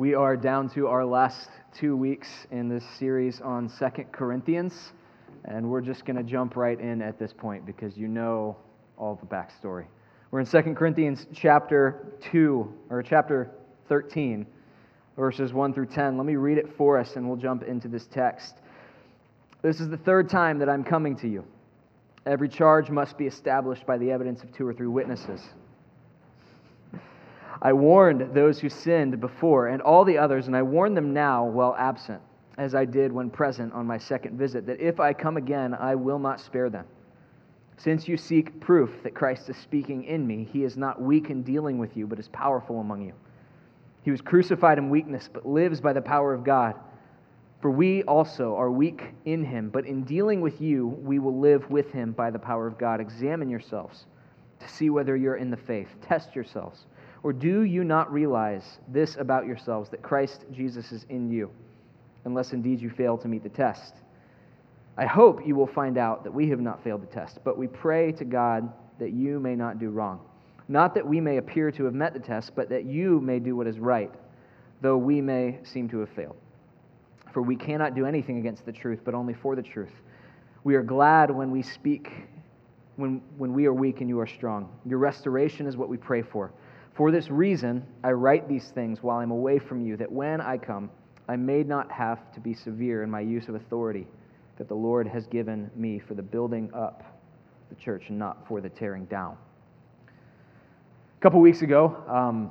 We are down to our last two weeks in this series on Second Corinthians, and we're just going to jump right in at this point because you know all the backstory. We're in Second Corinthians chapter 2, or chapter 13, verses 1 through 10. Let me read it for us, and we'll jump into this text. This is the third time that I'm coming to you. Every charge must be established by the evidence of two or three witnesses. I warned those who sinned before and all the others, and I warn them now while absent, as I did when present on my second visit, that if I come again, I will not spare them. Since you seek proof that Christ is speaking in me, he is not weak in dealing with you, but is powerful among you. He was crucified in weakness, but lives by the power of God. For we also are weak in him, but in dealing with you, we will live with him by the power of God. Examine yourselves to see whether you're in the faith. Test yourselves. Or do you not realize this about yourselves, that Christ Jesus is in you, unless indeed you fail to meet the test? I hope you will find out that we have not failed the test, but we pray to God that you may not do wrong. Not that we may appear to have met the test, but that you may do what is right, though we may seem to have failed. For we cannot do anything against the truth, but only for the truth. We are glad when we speak, when, when we are weak and you are strong. Your restoration is what we pray for. For this reason, I write these things while I'm away from you, that when I come, I may not have to be severe in my use of authority that the Lord has given me for the building up the church and not for the tearing down. A couple weeks ago, um,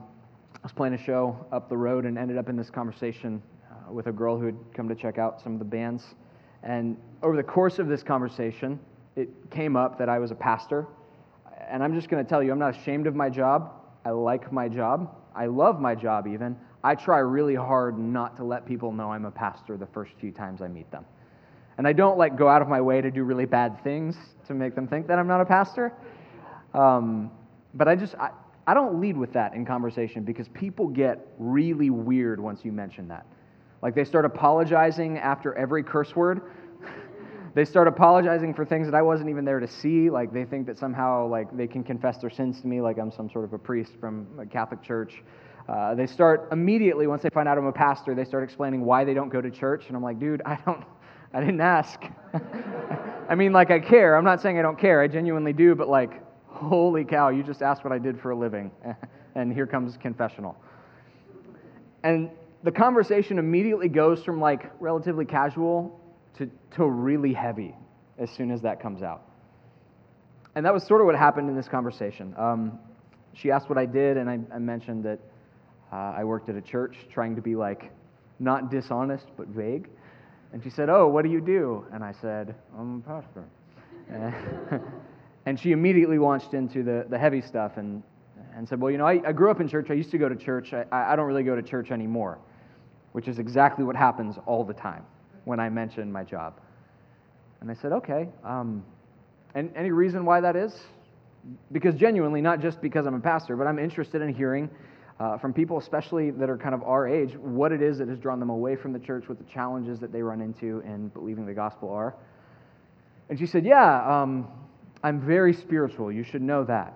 I was playing a show up the road and ended up in this conversation uh, with a girl who had come to check out some of the bands. And over the course of this conversation, it came up that I was a pastor. And I'm just going to tell you, I'm not ashamed of my job. I like my job. I love my job, even. I try really hard not to let people know I'm a pastor the first few times I meet them. And I don't like go out of my way to do really bad things to make them think that I'm not a pastor. Um, but I just, I, I don't lead with that in conversation because people get really weird once you mention that. Like they start apologizing after every curse word they start apologizing for things that I wasn't even there to see. Like they think that somehow like they can confess their sins to me, like I'm some sort of a priest from a Catholic church. Uh, they start immediately once they find out I'm a pastor. They start explaining why they don't go to church, and I'm like, dude, I don't, I didn't ask. I mean, like I care. I'm not saying I don't care. I genuinely do, but like, holy cow, you just asked what I did for a living, and here comes confessional. And the conversation immediately goes from like relatively casual to, to really heavy as soon as that comes out. And that was sort of what happened in this conversation. Um, she asked what I did, and I, I mentioned that uh, I worked at a church trying to be like not dishonest, but vague. And she said, Oh, what do you do? And I said, I'm a pastor. and she immediately launched into the, the heavy stuff and, and said, Well, you know, I, I grew up in church. I used to go to church. I, I don't really go to church anymore, which is exactly what happens all the time when I mentioned my job. And I said, okay. Um, and any reason why that is? Because genuinely, not just because I'm a pastor, but I'm interested in hearing uh, from people, especially that are kind of our age, what it is that has drawn them away from the church, what the challenges that they run into in believing the gospel are. And she said, Yeah, um, I'm very spiritual. You should know that.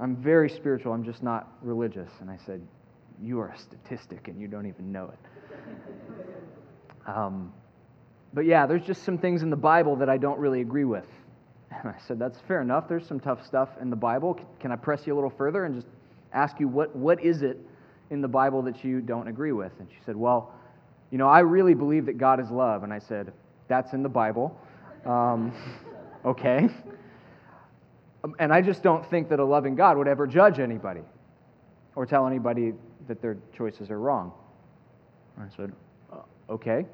I'm very spiritual. I'm just not religious. And I said, You are a statistic and you don't even know it. Um, but yeah, there's just some things in the Bible that I don't really agree with. And I said, That's fair enough. There's some tough stuff in the Bible. Can I press you a little further and just ask you, what, what is it in the Bible that you don't agree with? And she said, Well, you know, I really believe that God is love. And I said, That's in the Bible. Um, okay. Um, and I just don't think that a loving God would ever judge anybody or tell anybody that their choices are wrong. I said, uh, Okay.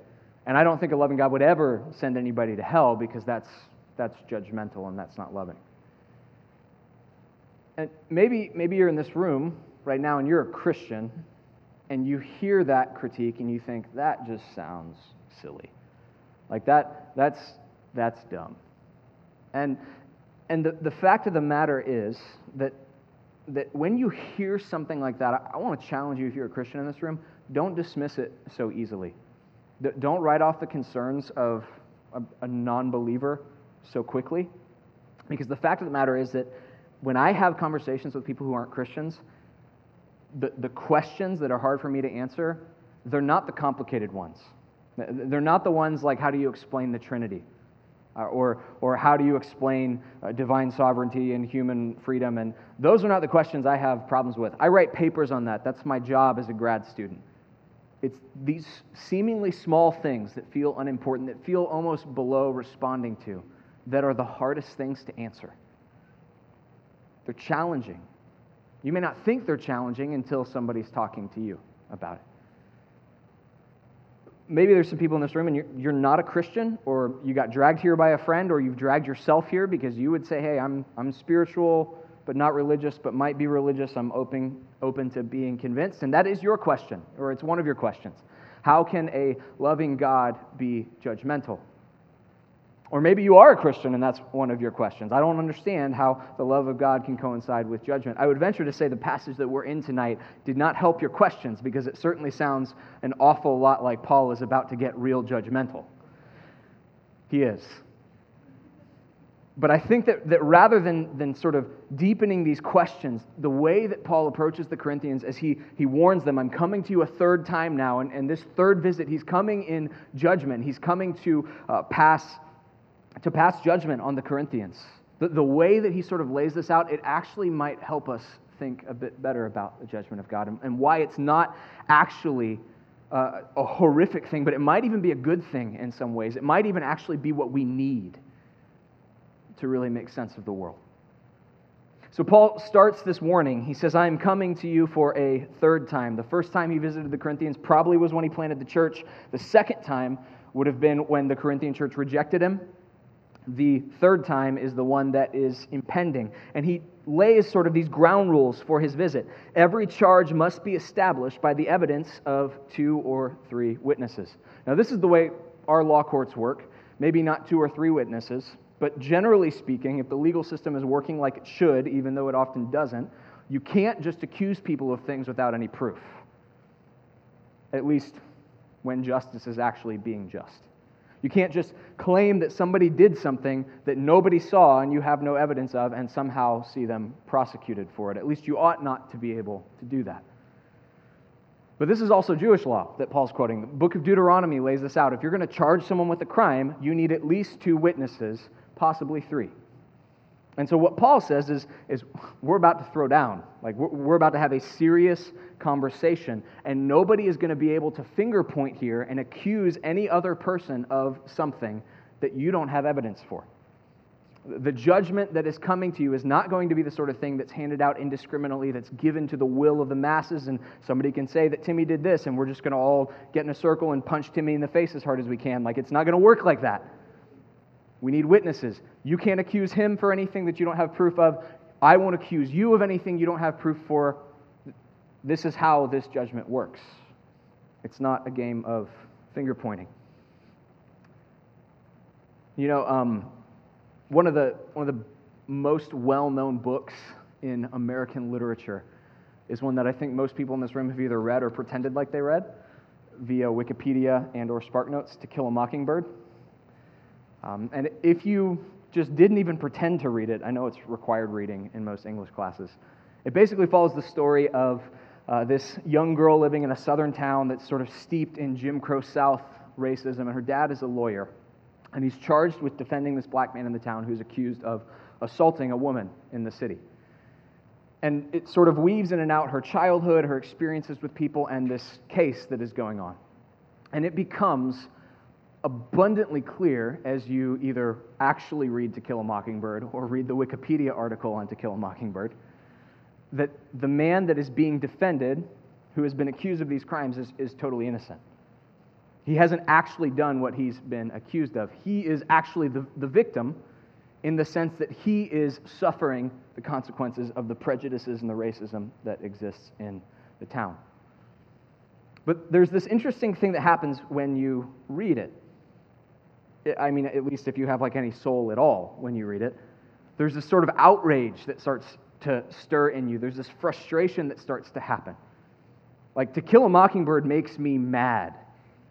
And I don't think a loving God would ever send anybody to hell because that's, that's judgmental and that's not loving. And maybe, maybe you're in this room right now and you're a Christian and you hear that critique and you think, that just sounds silly. Like that, that's, that's dumb. And, and the, the fact of the matter is that, that when you hear something like that, I, I want to challenge you if you're a Christian in this room, don't dismiss it so easily. Don't write off the concerns of a, a non believer so quickly. Because the fact of the matter is that when I have conversations with people who aren't Christians, the, the questions that are hard for me to answer they're not the complicated ones. They're not the ones like how do you explain the Trinity? Uh, or, or how do you explain uh, divine sovereignty and human freedom? And those are not the questions I have problems with. I write papers on that. That's my job as a grad student. It's these seemingly small things that feel unimportant, that feel almost below responding to, that are the hardest things to answer. They're challenging. You may not think they're challenging until somebody's talking to you about it maybe there's some people in this room and you're, you're not a Christian, or you got dragged here by a friend, or you've dragged yourself here because you would say, hey, I'm, I'm spiritual, but not religious, but might be religious. I'm open, open to being convinced. And that is your question, or it's one of your questions. How can a loving God be judgmental? Or maybe you are a Christian and that's one of your questions. I don't understand how the love of God can coincide with judgment. I would venture to say the passage that we're in tonight did not help your questions because it certainly sounds an awful lot like Paul is about to get real judgmental. He is. But I think that, that rather than, than sort of deepening these questions, the way that Paul approaches the Corinthians as he, he warns them, I'm coming to you a third time now, and, and this third visit, he's coming in judgment. He's coming to uh, pass to pass judgment on the Corinthians. The, the way that he sort of lays this out, it actually might help us think a bit better about the judgment of God and, and why it's not actually uh, a horrific thing, but it might even be a good thing in some ways. It might even actually be what we need to really make sense of the world. So Paul starts this warning. He says, I am coming to you for a third time. The first time he visited the Corinthians probably was when he planted the church. The second time would have been when the Corinthian church rejected him the third time is the one that is impending. And he lays sort of these ground rules for his visit. Every charge must be established by the evidence of two or three witnesses. Now, this is the way our law courts work. Maybe not two or three witnesses, but generally speaking, if the legal system is working like it should, even though it often doesn't, you can't just accuse people of things without any proof. At least when justice is actually being just. You can't just claim that somebody did something that nobody saw and you have no evidence of and somehow see them prosecuted for it. At least you ought not to be able to do that. But this is also Jewish law that Paul's quoting. The book of Deuteronomy lays this out. If you're going to charge someone with a crime, you need at least two witnesses, possibly three. And so what Paul says is, is we're about to throw down. Like we're, we're about to have a serious conversation, and nobody is going to be able to finger point here and accuse any other person of something that you don't have evidence for. The judgment that is coming to you is not going to be the sort of thing that's handed out indiscriminately, that's given to the will of the masses, and somebody can say that Timmy did this, and we're just going to all get in a circle and punch Timmy in the face as hard as we can. Like, it's not going to work like that. We need witnesses. You can't accuse him for anything that you don't have proof of. I won't accuse you of anything you don't have proof for. This is how this judgment works. It's not a game of finger pointing. You know, um, one of the one of the most well-known books in American literature is one that I think most people in this room have either read or pretended like they read via Wikipedia and or SparkNotes to Kill a Mockingbird. Um, and if you just didn't even pretend to read it, I know it's required reading in most English classes. It basically follows the story of uh, this young girl living in a southern town that's sort of steeped in Jim Crow South racism, and her dad is a lawyer. And he's charged with defending this black man in the town who's accused of assaulting a woman in the city. And it sort of weaves in and out her childhood, her experiences with people, and this case that is going on. And it becomes abundantly clear as you either actually read To Kill a Mockingbird or read the Wikipedia article on To Kill a Mockingbird that the man that is being defended, who has been accused of these crimes, is, is totally innocent. He hasn't actually done what he's been accused of. He is actually the, the victim in the sense that he is suffering the consequences of the prejudices and the racism that exists in the town. But there's this interesting thing that happens when you read it. I mean, at least if you have like any soul at all when you read it, there's this sort of outrage that starts to stir in you. There's this frustration that starts to happen. Like, To Kill a Mockingbird makes me mad,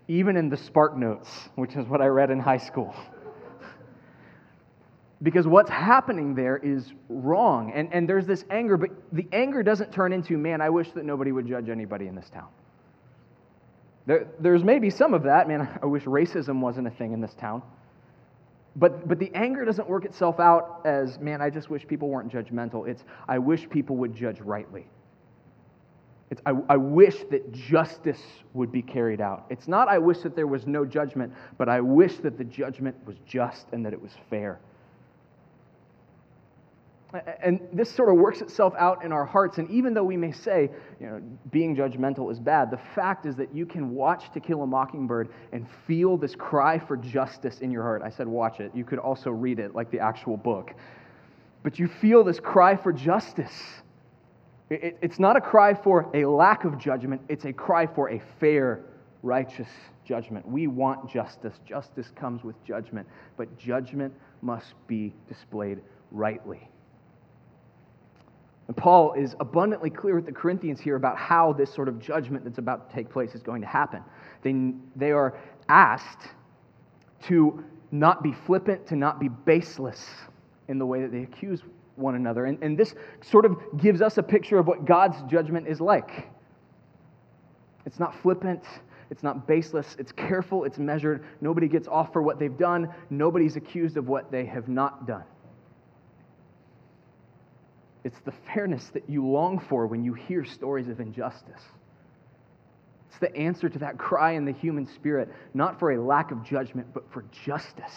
even in the Spark Notes, which is what I read in high school. because what's happening there is wrong. And, and there's this anger, but the anger doesn't turn into, man, I wish that nobody would judge anybody in this town. There, there's maybe some of that. Man, I wish racism wasn't a thing in this town. But, but the anger doesn't work itself out as, man, I just wish people weren't judgmental. It's, I wish people would judge rightly. It's, I, I wish that justice would be carried out. It's not, I wish that there was no judgment, but I wish that the judgment was just and that it was fair. And this sort of works itself out in our hearts. And even though we may say, you know, being judgmental is bad, the fact is that you can watch To Kill a Mockingbird and feel this cry for justice in your heart. I said, watch it. You could also read it like the actual book. But you feel this cry for justice. It's not a cry for a lack of judgment, it's a cry for a fair, righteous judgment. We want justice. Justice comes with judgment, but judgment must be displayed rightly. And Paul is abundantly clear with the Corinthians here about how this sort of judgment that's about to take place is going to happen. They, they are asked to not be flippant, to not be baseless in the way that they accuse one another. And, and this sort of gives us a picture of what God's judgment is like. It's not flippant, it's not baseless, it's careful, it's measured. Nobody gets off for what they've done, nobody's accused of what they have not done. It's the fairness that you long for when you hear stories of injustice. It's the answer to that cry in the human spirit, not for a lack of judgment, but for justice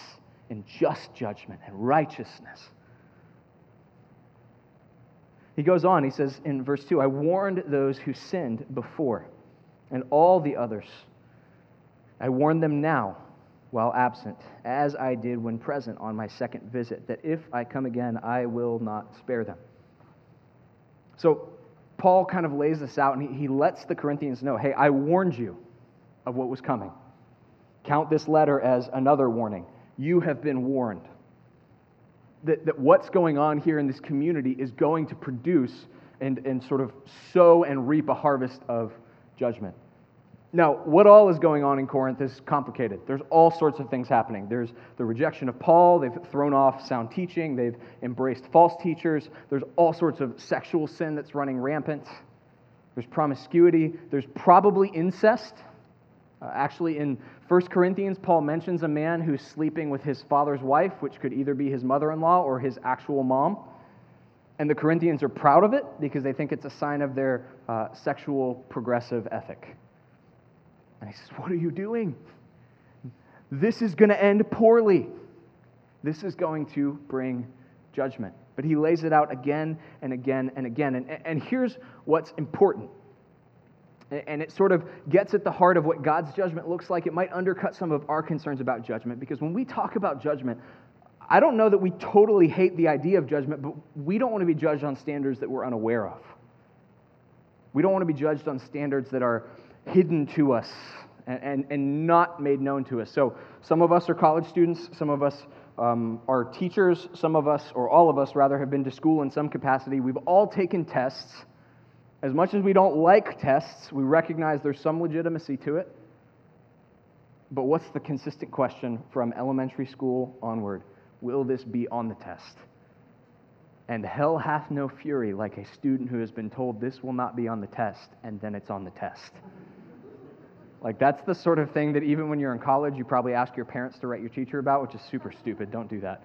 and just judgment and righteousness. He goes on, he says in verse 2 I warned those who sinned before, and all the others. I warn them now while absent, as I did when present on my second visit, that if I come again, I will not spare them. So Paul kind of lays this out and he, he lets the Corinthians know hey, I warned you of what was coming. Count this letter as another warning. You have been warned that, that what's going on here in this community is going to produce and, and sort of sow and reap a harvest of judgment. Now, what all is going on in Corinth is complicated. There's all sorts of things happening. There's the rejection of Paul, they've thrown off sound teaching, they've embraced false teachers, there's all sorts of sexual sin that's running rampant, there's promiscuity, there's probably incest. Uh, actually, in 1 Corinthians, Paul mentions a man who's sleeping with his father's wife, which could either be his mother in law or his actual mom. And the Corinthians are proud of it because they think it's a sign of their uh, sexual progressive ethic. And he says, What are you doing? This is going to end poorly. This is going to bring judgment. But he lays it out again and again and again. And, and here's what's important. And it sort of gets at the heart of what God's judgment looks like. It might undercut some of our concerns about judgment because when we talk about judgment, I don't know that we totally hate the idea of judgment, but we don't want to be judged on standards that we're unaware of. We don't want to be judged on standards that are hidden to us and, and, and not made known to us. So, some of us are college students, some of us um, are teachers, some of us, or all of us rather, have been to school in some capacity. We've all taken tests. As much as we don't like tests, we recognize there's some legitimacy to it. But what's the consistent question from elementary school onward? Will this be on the test? And hell hath no fury like a student who has been told this will not be on the test, and then it's on the test. Like, that's the sort of thing that even when you're in college, you probably ask your parents to write your teacher about, which is super stupid. Don't do that.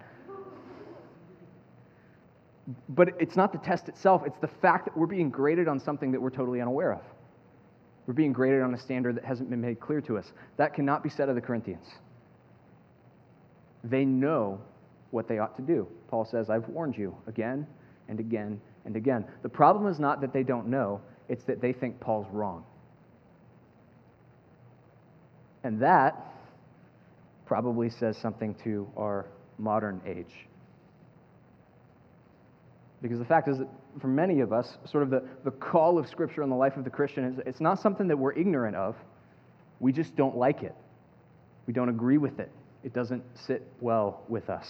But it's not the test itself, it's the fact that we're being graded on something that we're totally unaware of. We're being graded on a standard that hasn't been made clear to us. That cannot be said of the Corinthians. They know what they ought to do. Paul says, I've warned you again and again and again. The problem is not that they don't know, it's that they think Paul's wrong. And that probably says something to our modern age. Because the fact is that for many of us, sort of the, the call of Scripture in the life of the Christian is it's not something that we're ignorant of. We just don't like it. We don't agree with it. It doesn't sit well with us.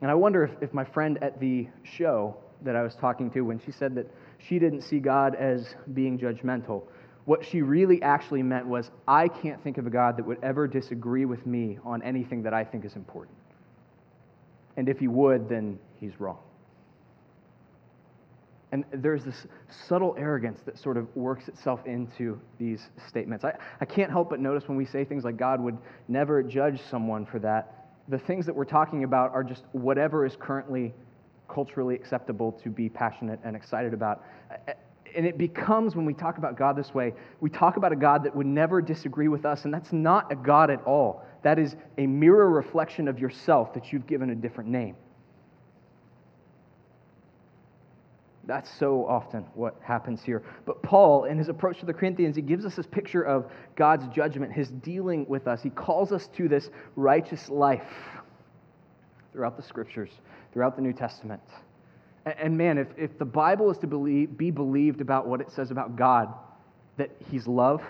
And I wonder if, if my friend at the show that I was talking to, when she said that she didn't see God as being judgmental, what she really actually meant was, I can't think of a God that would ever disagree with me on anything that I think is important. And if he would, then he's wrong. And there's this subtle arrogance that sort of works itself into these statements. I, I can't help but notice when we say things like God would never judge someone for that, the things that we're talking about are just whatever is currently culturally acceptable to be passionate and excited about. And it becomes, when we talk about God this way, we talk about a God that would never disagree with us, and that's not a God at all. That is a mirror reflection of yourself that you've given a different name. That's so often what happens here. But Paul, in his approach to the Corinthians, he gives us this picture of God's judgment, his dealing with us. He calls us to this righteous life throughout the scriptures, throughout the New Testament. And man, if, if the Bible is to believe, be believed about what it says about God, that he's love,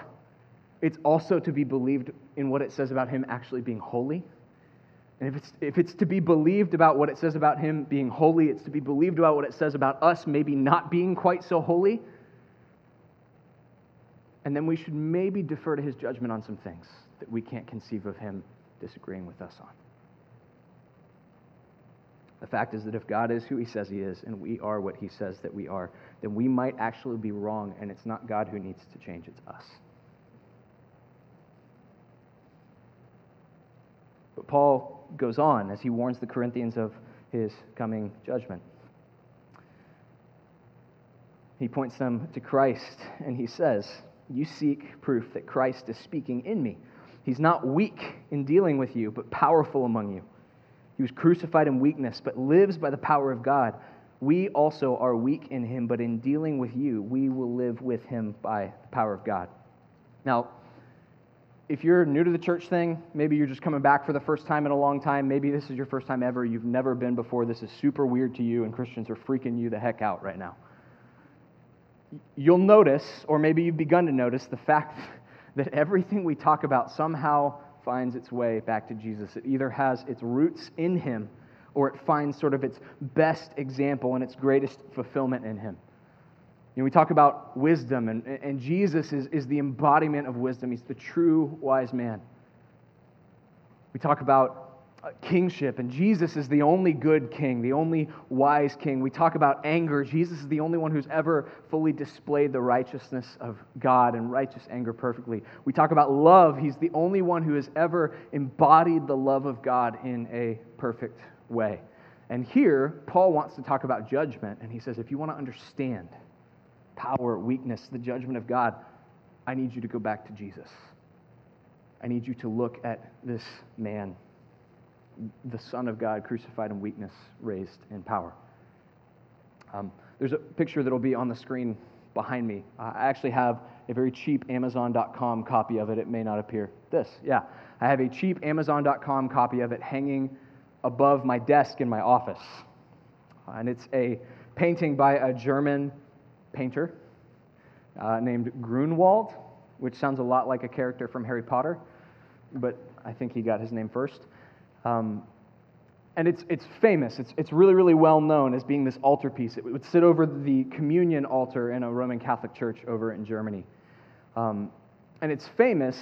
it's also to be believed in what it says about him actually being holy and if it's, if it's to be believed about what it says about him being holy, it's to be believed about what it says about us maybe not being quite so holy. And then we should maybe defer to his judgment on some things that we can't conceive of him disagreeing with us on. The fact is that if God is who he says he is and we are what he says that we are, then we might actually be wrong, and it's not God who needs to change, it's us. But Paul goes on as he warns the Corinthians of his coming judgment. He points them to Christ and he says, You seek proof that Christ is speaking in me. He's not weak in dealing with you, but powerful among you. He was crucified in weakness, but lives by the power of God. We also are weak in him, but in dealing with you, we will live with him by the power of God. Now, if you're new to the church thing, maybe you're just coming back for the first time in a long time, maybe this is your first time ever, you've never been before, this is super weird to you, and Christians are freaking you the heck out right now. You'll notice, or maybe you've begun to notice, the fact that everything we talk about somehow finds its way back to Jesus. It either has its roots in Him or it finds sort of its best example and its greatest fulfillment in Him. You know, we talk about wisdom, and, and Jesus is, is the embodiment of wisdom. He's the true wise man. We talk about kingship, and Jesus is the only good king, the only wise king. We talk about anger. Jesus is the only one who's ever fully displayed the righteousness of God and righteous anger perfectly. We talk about love. He's the only one who has ever embodied the love of God in a perfect way. And here, Paul wants to talk about judgment, and he says, if you want to understand, power, weakness, the judgment of God, I need you to go back to Jesus. I need you to look at this man, the Son of God, crucified in weakness, raised in power. Um, there's a picture that will be on the screen behind me. I actually have a very cheap Amazon.com copy of it. It may not appear. This, yeah. I have a cheap Amazon.com copy of it hanging above my desk in my office. and it's a painting by a German painter uh, named Grünewald, which sounds a lot like a character from Harry Potter, but I think he got his name first. Um, and it's, it's famous. It's, it's really, really well known as being this altarpiece. It would sit over the communion altar in a Roman Catholic church over in Germany. Um, and it's famous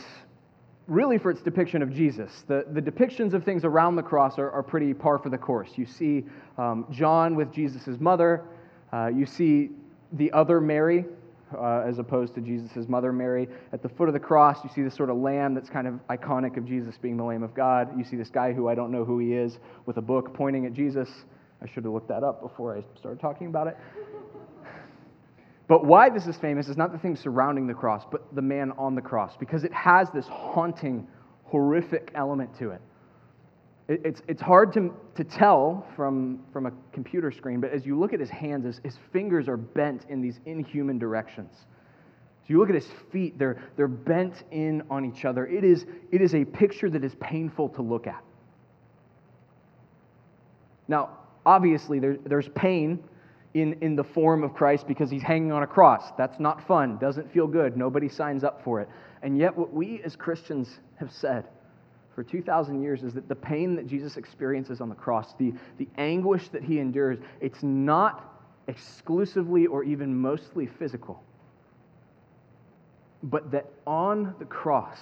really for its depiction of Jesus. The, the depictions of things around the cross are, are pretty par for the course. You see um, John with Jesus' mother, uh, you see the other Mary, uh, as opposed to Jesus' mother Mary. At the foot of the cross, you see this sort of lamb that's kind of iconic of Jesus being the Lamb of God. You see this guy who I don't know who he is with a book pointing at Jesus. I should have looked that up before I started talking about it. But why this is famous is not the things surrounding the cross, but the man on the cross, because it has this haunting, horrific element to it. It's, it's hard to, to tell from, from a computer screen, but as you look at his hands, his, his fingers are bent in these inhuman directions. So you look at his feet, they're, they're bent in on each other. It is, it is a picture that is painful to look at. Now, obviously, there, there's pain in, in the form of Christ because he's hanging on a cross. That's not fun, doesn't feel good, nobody signs up for it. And yet, what we as Christians have said for 2,000 years is that the pain that Jesus experiences on the cross, the, the anguish that he endures, it's not exclusively or even mostly physical. But that on the cross,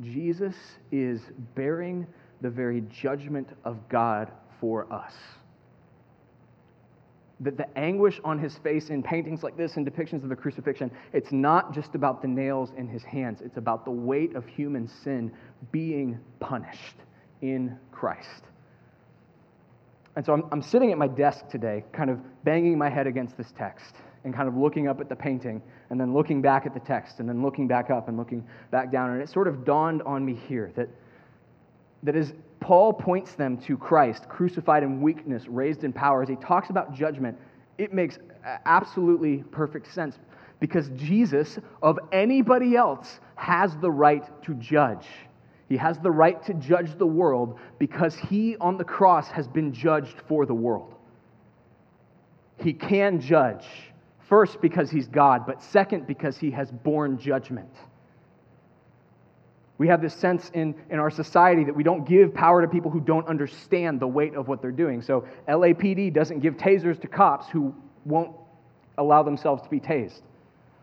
Jesus is bearing the very judgment of God for us. That the anguish on his face in paintings like this and depictions of the crucifixion, it's not just about the nails in his hands, it's about the weight of human sin being punished in Christ. And so I'm, I'm sitting at my desk today, kind of banging my head against this text and kind of looking up at the painting and then looking back at the text and then looking back up and looking back down. And it sort of dawned on me here that, that as Paul points them to Christ, crucified in weakness, raised in power, as he talks about judgment, it makes absolutely perfect sense because Jesus, of anybody else, has the right to judge. He has the right to judge the world because he on the cross has been judged for the world. He can judge, first because he's God, but second because he has borne judgment. We have this sense in, in our society that we don't give power to people who don't understand the weight of what they're doing. So LAPD doesn't give tasers to cops who won't allow themselves to be tased.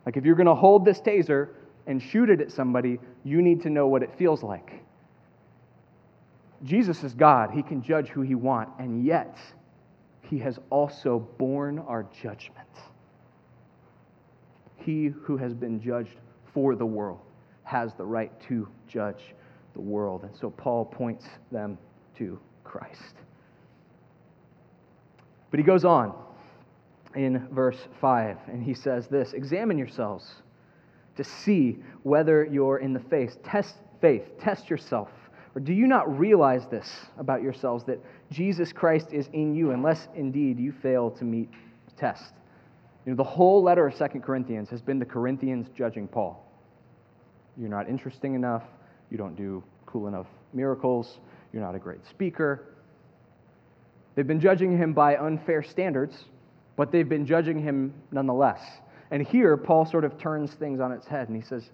Like if you're going to hold this taser, and shoot it at somebody, you need to know what it feels like. Jesus is God. He can judge who he wants, and yet he has also borne our judgment. He who has been judged for the world has the right to judge the world. And so Paul points them to Christ. But he goes on in verse 5, and he says this Examine yourselves to see whether you're in the faith. Test faith, test yourself. Or do you not realize this about yourselves that Jesus Christ is in you, unless indeed you fail to meet the test? You know, the whole letter of Second Corinthians has been the Corinthians judging Paul. You're not interesting enough. You don't do cool enough miracles. You're not a great speaker. They've been judging him by unfair standards, but they've been judging him nonetheless. And here, Paul sort of turns things on its head and he says,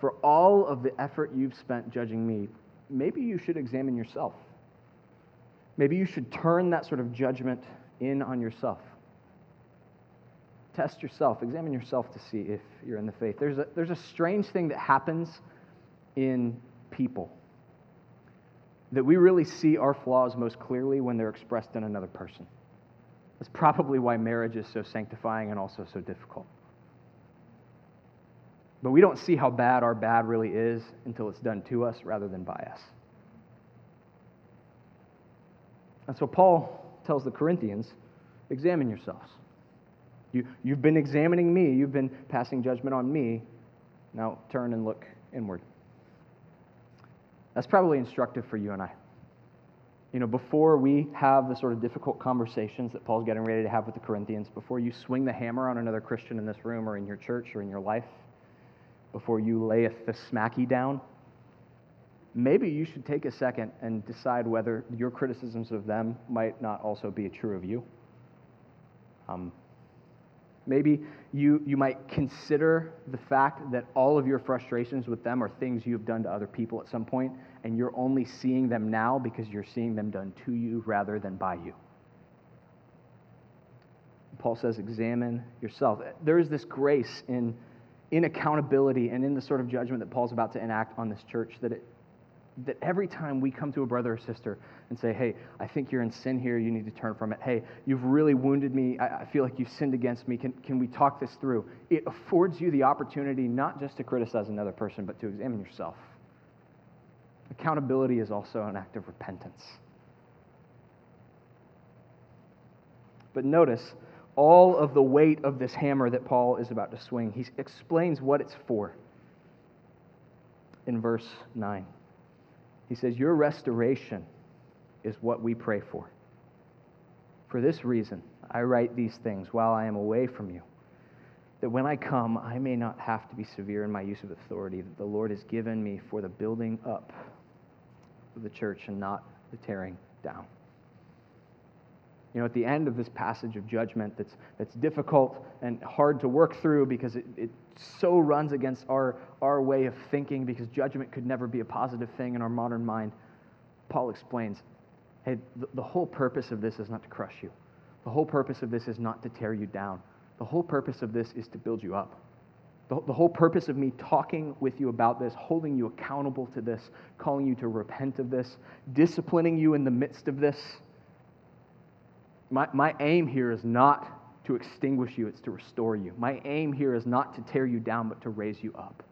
For all of the effort you've spent judging me, maybe you should examine yourself. Maybe you should turn that sort of judgment in on yourself. Test yourself, examine yourself to see if you're in the faith. There's a, there's a strange thing that happens in people that we really see our flaws most clearly when they're expressed in another person. That's probably why marriage is so sanctifying and also so difficult. But we don't see how bad our bad really is until it's done to us rather than by us. And so Paul tells the Corinthians examine yourselves. You, you've been examining me, you've been passing judgment on me. Now turn and look inward. That's probably instructive for you and I. You know, before we have the sort of difficult conversations that Paul's getting ready to have with the Corinthians, before you swing the hammer on another Christian in this room or in your church or in your life, before you layeth the smacky down, maybe you should take a second and decide whether your criticisms of them might not also be true of you. Um, maybe you, you might consider the fact that all of your frustrations with them are things you've done to other people at some point, and you're only seeing them now because you're seeing them done to you rather than by you. Paul says, examine yourself. There is this grace in in accountability and in the sort of judgment that Paul's about to enact on this church that, it, that every time we come to a brother or sister and say, hey, I think you're in sin here, you need to turn from it. Hey, you've really wounded me, I, I feel like you've sinned against me, can, can we talk this through? It affords you the opportunity not just to criticize another person, but to examine yourself. Accountability is also an act of repentance. But notice, all of the weight of this hammer that Paul is about to swing. He explains what it's for in verse 9. He says, Your restoration is what we pray for. For this reason, I write these things while I am away from you, that when I come, I may not have to be severe in my use of authority that the Lord has given me for the building up of the church and not the tearing down. You know, at the end of this passage of judgment that's, that's difficult and hard to work through because it, it so runs against our, our way of thinking, because judgment could never be a positive thing in our modern mind, Paul explains hey, the, the whole purpose of this is not to crush you. The whole purpose of this is not to tear you down. The whole purpose of this is to build you up. The, the whole purpose of me talking with you about this, holding you accountable to this, calling you to repent of this, disciplining you in the midst of this My, my aim here is not to extinguish you, it's to restore you. My aim here is not to tear you down, but to raise you up.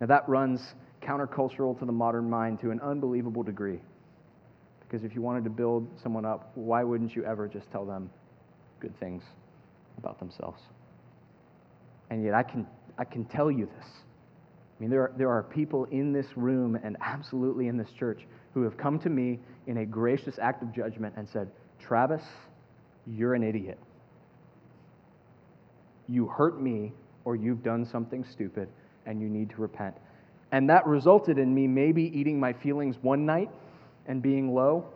Now, that runs countercultural to the modern mind to an unbelievable degree. Because if you wanted to build someone up, why wouldn't you ever just tell them good things about themselves? And yet, I can, I can tell you this. I mean, there are, there are people in this room and absolutely in this church who have come to me in a gracious act of judgment and said, Travis, you're an idiot. You hurt me, or you've done something stupid, and you need to repent. And that resulted in me maybe eating my feelings one night and being low,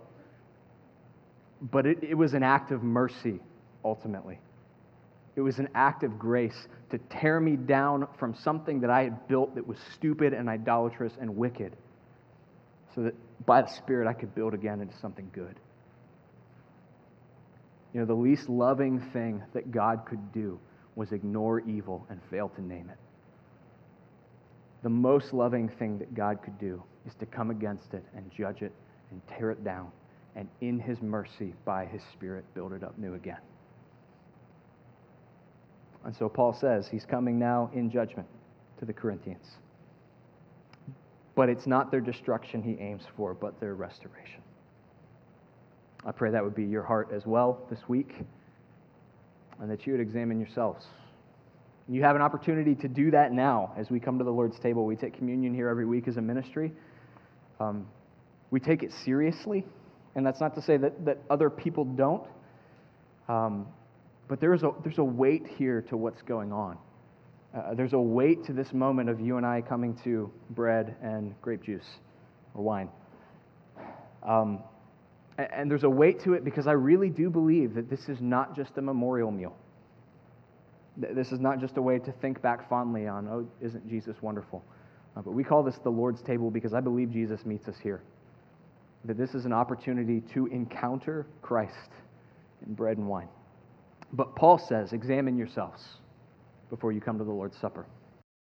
but it, it was an act of mercy ultimately. It was an act of grace to tear me down from something that I had built that was stupid and idolatrous and wicked, so that by the Spirit I could build again into something good. You know, the least loving thing that God could do was ignore evil and fail to name it. The most loving thing that God could do is to come against it and judge it and tear it down, and in His mercy, by His Spirit, build it up new again. And so Paul says he's coming now in judgment to the Corinthians. But it's not their destruction he aims for, but their restoration. I pray that would be your heart as well this week, and that you would examine yourselves. You have an opportunity to do that now as we come to the Lord's table. We take communion here every week as a ministry. Um, we take it seriously, and that's not to say that, that other people don't. Um, but there's a, there's a weight here to what's going on. Uh, there's a weight to this moment of you and I coming to bread and grape juice or wine. Um, and there's a weight to it because I really do believe that this is not just a memorial meal. This is not just a way to think back fondly on, oh, isn't Jesus wonderful? Uh, but we call this the Lord's table because I believe Jesus meets us here. That this is an opportunity to encounter Christ in bread and wine. But Paul says, examine yourselves before you come to the Lord's Supper.